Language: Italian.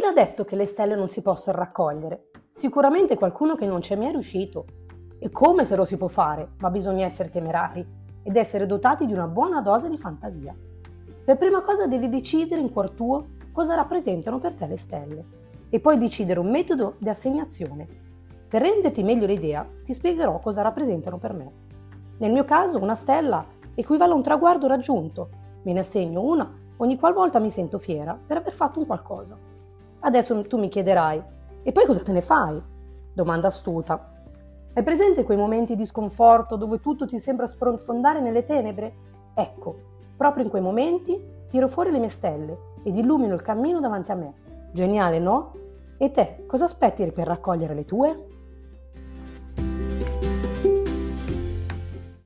l'ha detto che le stelle non si possono raccogliere? Sicuramente qualcuno che non c'è mai riuscito. E come se lo si può fare? Ma bisogna essere temerari ed essere dotati di una buona dose di fantasia. Per prima cosa devi decidere in cuor tuo cosa rappresentano per te le stelle e poi decidere un metodo di assegnazione. Per renderti meglio l'idea, ti spiegherò cosa rappresentano per me. Nel mio caso, una stella equivale a un traguardo raggiunto. Me ne assegno una ogni qualvolta mi sento fiera per aver fatto un qualcosa. Adesso tu mi chiederai, e poi cosa te ne fai? Domanda astuta. Hai presente quei momenti di sconforto dove tutto ti sembra sprofondare nelle tenebre? Ecco, proprio in quei momenti tiro fuori le mie stelle ed illumino il cammino davanti a me. Geniale, no? E te, cosa aspetti per raccogliere le tue?